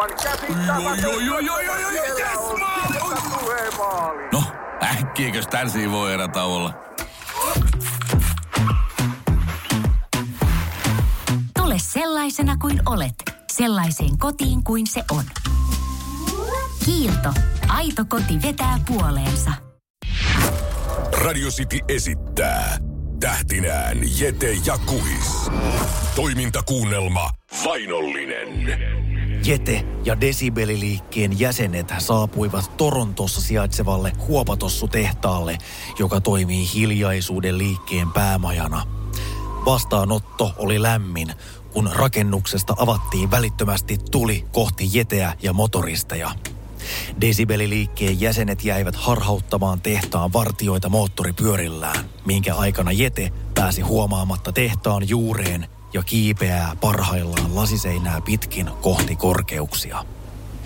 Aivan joo, joo, joo, joo, joo, Siellä yes, maali! No, äkkiäkös tän voi erä olla? Tule sellaisena kuin olet, sellaiseen kotiin kuin se on. Kiilto. Aito koti vetää puoleensa. Radio City esittää tähtinään Jete ja Kuhis. Toimintakuunnelma Vainollinen. Jete ja Desibeliliikkeen jäsenet saapuivat Torontossa sijaitsevalle Huopatossu-tehtaalle, joka toimii hiljaisuuden liikkeen päämajana. Vastaanotto oli lämmin, kun rakennuksesta avattiin välittömästi tuli kohti Jeteä ja motoristeja. Desibeliliikkeen jäsenet jäivät harhauttamaan tehtaan vartioita moottoripyörillään, minkä aikana Jete pääsi huomaamatta tehtaan juureen ja kiipeää parhaillaan lasiseinää pitkin kohti korkeuksia.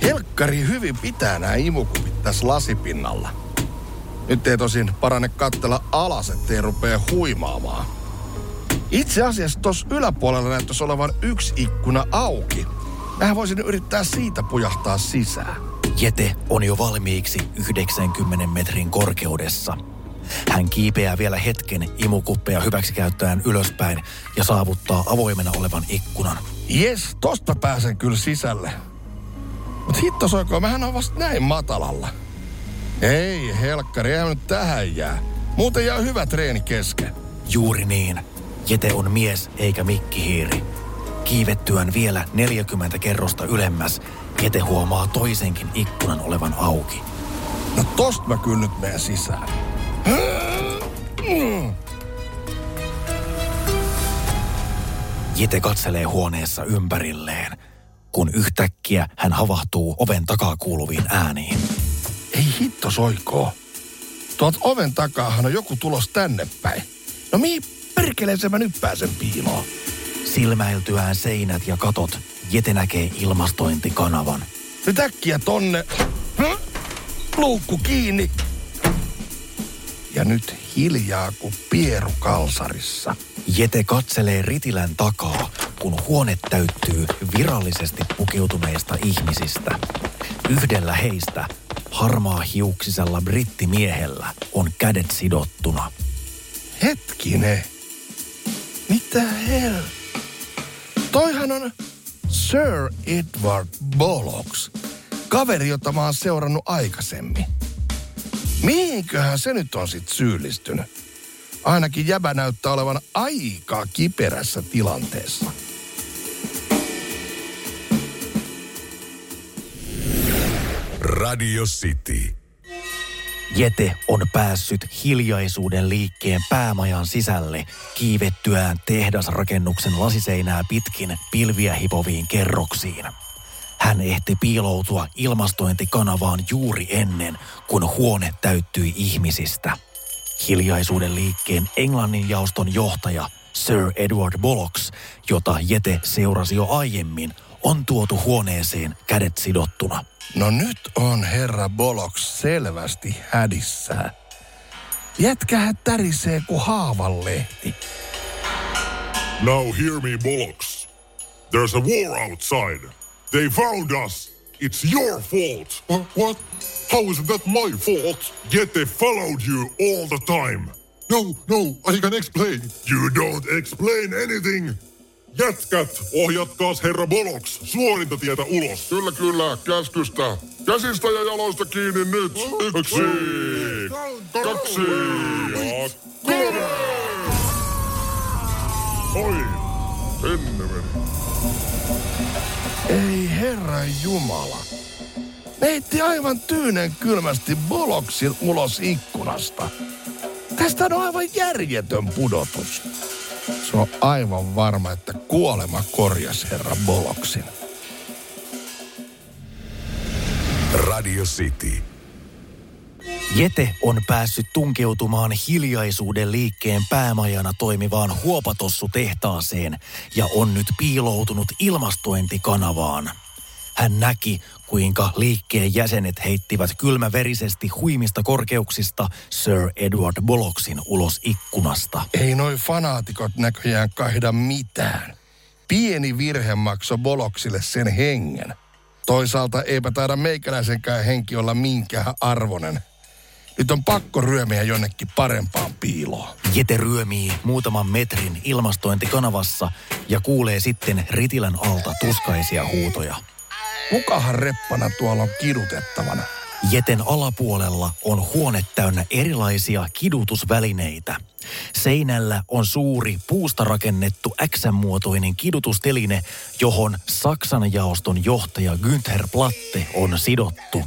Helkkari hyvin pitää nämä imukupit tässä lasipinnalla. Nyt ei tosin parane kattella alas, ettei rupea huimaamaan. Itse asiassa tuossa yläpuolella näyttäisi olevan yksi ikkuna auki. Mähän voisin yrittää siitä pujahtaa sisään. Jete on jo valmiiksi 90 metrin korkeudessa. Hän kiipeää vielä hetken imukuppeja hyväksikäyttäen ylöspäin ja saavuttaa avoimena olevan ikkunan. Jes, tosta pääsen kyllä sisälle. Mut hitto soiko, mähän on vasta näin matalalla. Ei, helkkari, eihän nyt tähän jää. Muuten jää hyvä treeni kesken. Juuri niin. Jete on mies eikä mikkihiiri. Kiivettyään vielä 40 kerrosta ylemmäs, Jete huomaa toisenkin ikkunan olevan auki. No tosta mä kyllä nyt menen sisään. Jete katselee huoneessa ympärilleen, kun yhtäkkiä hän havahtuu oven takaa kuuluviin ääniin. Ei hitto soikoo. Tuot oven takaahan on joku tulos tänne päin. No mihin perkeleeseen mä nyt pääsen piiloon? Silmäiltyään seinät ja katot, Jete näkee ilmastointikanavan. Nyt äkkiä tonne. Luukku kiinni. Ja nyt hiljaa kuin pieru kalsarissa. Jete katselee ritilän takaa, kun huone täyttyy virallisesti pukeutuneista ihmisistä. Yhdellä heistä, harmaa hiuksisella brittimiehellä, on kädet sidottuna. Hetkinen. Mitä hel... Toihan on Sir Edward Bollocks. Kaveri, jota mä oon seurannut aikaisemmin. Mihinköhän se nyt on sit syyllistynyt? Ainakin jäbä näyttää olevan aika kiperässä tilanteessa. Radio City. Jete on päässyt hiljaisuuden liikkeen päämajan sisälle kiivettyään tehdasrakennuksen lasiseinää pitkin pilviä hipoviin kerroksiin. Hän ehti piiloutua ilmastointikanavaan juuri ennen, kun huone täyttyi ihmisistä. Hiljaisuuden liikkeen Englannin jaoston johtaja Sir Edward Bollocks, jota Jete seurasi jo aiemmin, on tuotu huoneeseen kädet sidottuna. No nyt on herra Bollocks selvästi hädissään. Jätkähän tärisee kuin haavanlehti. Now hear me, Bollocks. There's a war outside. They found us. It's your fault. What? what? How is that my fault? Yet they followed you all the time. No, no, I can explain. You don't explain anything. Jätkät, ohjatkaas herra Bollocks suorinta tietä ulos. Kyllä, kyllä, käskystä. Käsistä ja jaloista kiinni nyt. Yksi, kaksi ja kolme. Oi, sinne meni. Ei herra Jumala. Neitti aivan tyynen kylmästi Boloksin ulos ikkunasta. Tästä on aivan järjetön pudotus. Se on aivan varma, että kuolema korjasi herra Boloksin. Radio City. Jete on päässyt tunkeutumaan hiljaisuuden liikkeen päämajana toimivaan huopatossu-tehtaaseen ja on nyt piiloutunut ilmastointikanavaan. Hän näki, kuinka liikkeen jäsenet heittivät kylmäverisesti huimista korkeuksista Sir Edward Bollocksin ulos ikkunasta. Ei noi fanaatikot näköjään kaihda mitään. Pieni virhe maksoi Boloksille sen hengen. Toisaalta eipä taida meikäläisenkään henki olla minkään arvonen. Nyt on pakko ryömiä jonnekin parempaan piiloon. Jete ryömii muutaman metrin ilmastointikanavassa ja kuulee sitten ritilän alta tuskaisia huutoja. Kukahan reppana tuolla on kidutettavana? Jeten alapuolella on huone täynnä erilaisia kidutusvälineitä. Seinällä on suuri puusta rakennettu X-muotoinen kidutusteline, johon Saksan jaoston johtaja Günther Platte on sidottu.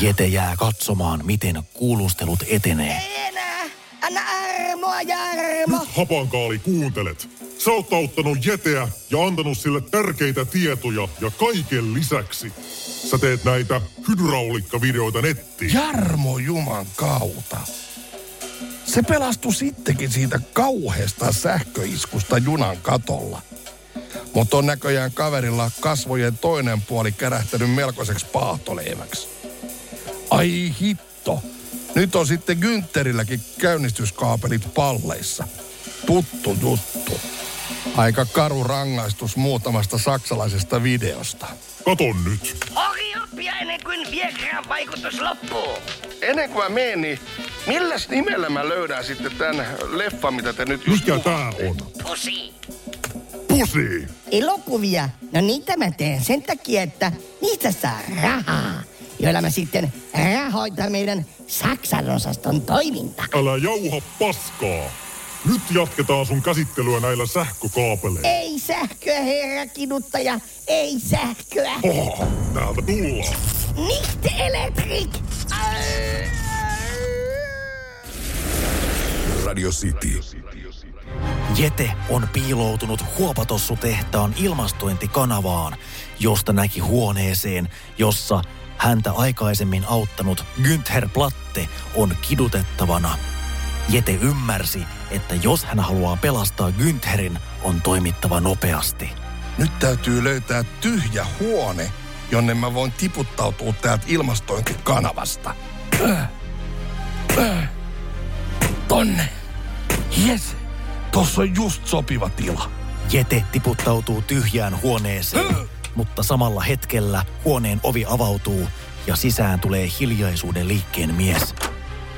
Jete jää katsomaan, miten kuulustelut etenee. enää! Anna armoa, Jarmo! Nyt hapankaali kuuntelet. Sä oot auttanut Jeteä ja antanut sille tärkeitä tietoja ja kaiken lisäksi sä teet näitä hydraulikkavideoita nettiin. Jarmo Juman kautta. Se pelastui sittenkin siitä kauheasta sähköiskusta junan katolla. Mutta on näköjään kaverilla kasvojen toinen puoli kärähtänyt melkoiseksi paahtoleiväksi. Ai hitto. Nyt on sitten Güntterilläkin käynnistyskaapelit palleissa. Tuttu juttu. Aika karu rangaistus muutamasta saksalaisesta videosta. Katon nyt. Ohi oppia ennen kuin Viegran vaikutus loppuu. Ennen kuin mä menen, niin milläs nimellä mä löydän sitten tämän leffan, mitä te nyt just Mikä tää on? Pusi. Pusi! Elokuvia. No niitä mä teen sen takia, että niistä saa rahaa. Joilla mä sitten rahoitan meidän Saksan osaston toiminta. Älä jauha paskaa. Nyt jatketaan sun käsittelyä näillä sähkökaapeleilla. Ei sähköä, herra kiduttaja. Ei sähköä. Oho, täältä tullaan. Nicht elektrik. Radio City. Jete on piiloutunut huopatossutehtaan ilmastointikanavaan, josta näki huoneeseen, jossa häntä aikaisemmin auttanut Günther Platte on kidutettavana. Jete ymmärsi, että jos hän haluaa pelastaa Güntherin, on toimittava nopeasti. Nyt täytyy löytää tyhjä huone, jonne mä voin tiputtautua täältä ilmastointikanavasta. Äh. Äh. Tonne. Yes. Tossa on just sopiva tila. Jete tiputtautuu tyhjään huoneeseen, mutta samalla hetkellä huoneen ovi avautuu ja sisään tulee hiljaisuuden liikkeen mies.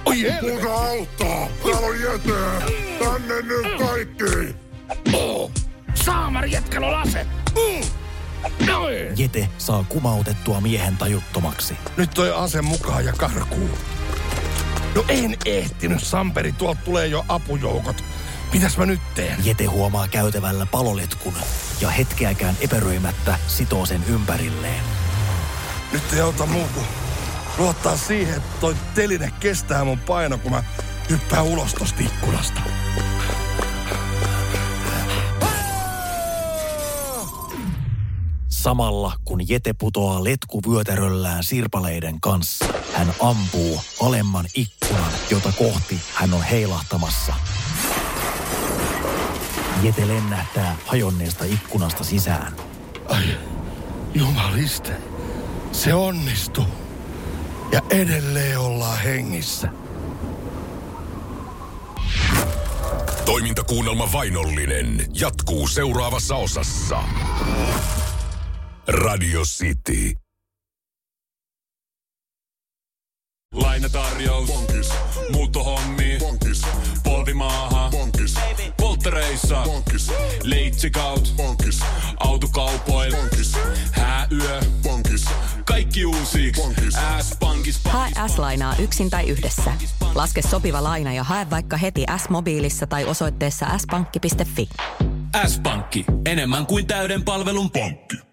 Oi. Kuka auttaa? Täällä on Jete! Tänne nyt kaikki! Oh. Saamari jätkällä on ase. Mm. Noin. Jete saa kumautettua miehen tajuttomaksi. Nyt toi ase mukaan ja karkuu. No en ehtinyt, Samperi. Tuolta tulee jo apujoukot. Mitäs mä nyt teen? Jete huomaa käytävällä paloletkun ja hetkeäkään epäröimättä sitoo sen ympärilleen. Nyt ei auta muu kuin luottaa siihen, että toi teline kestää mun paino, kun mä hyppään ulos tosta ikkunasta. Samalla kun Jete putoaa letkuvyötäröllään sirpaleiden kanssa, hän ampuu alemman ikkunan, jota kohti hän on heilahtamassa. Jete lennähtää hajonneesta ikkunasta sisään. Ai, jumaliste. Se onnistuu. Ja edelleen ollaan hengissä. Toimintakuunnelma Vainollinen jatkuu seuraavassa osassa. Radio City. Lainatarjous. Bonkis, Muuttohommi. bonkis, Polvimaaha. bonkis, Polttereissa. bonkis, Leitsikaut. bonkis, Autokaupoil. bonkis, Hääyö. bonkis. Kaikki uusi. S-pankis. Hae S-lainaa yksin tai yhdessä. Laske sopiva laina ja hae vaikka heti S-mobiilissa tai osoitteessa s-pankki.fi. S-pankki. Enemmän kuin täyden palvelun pankki.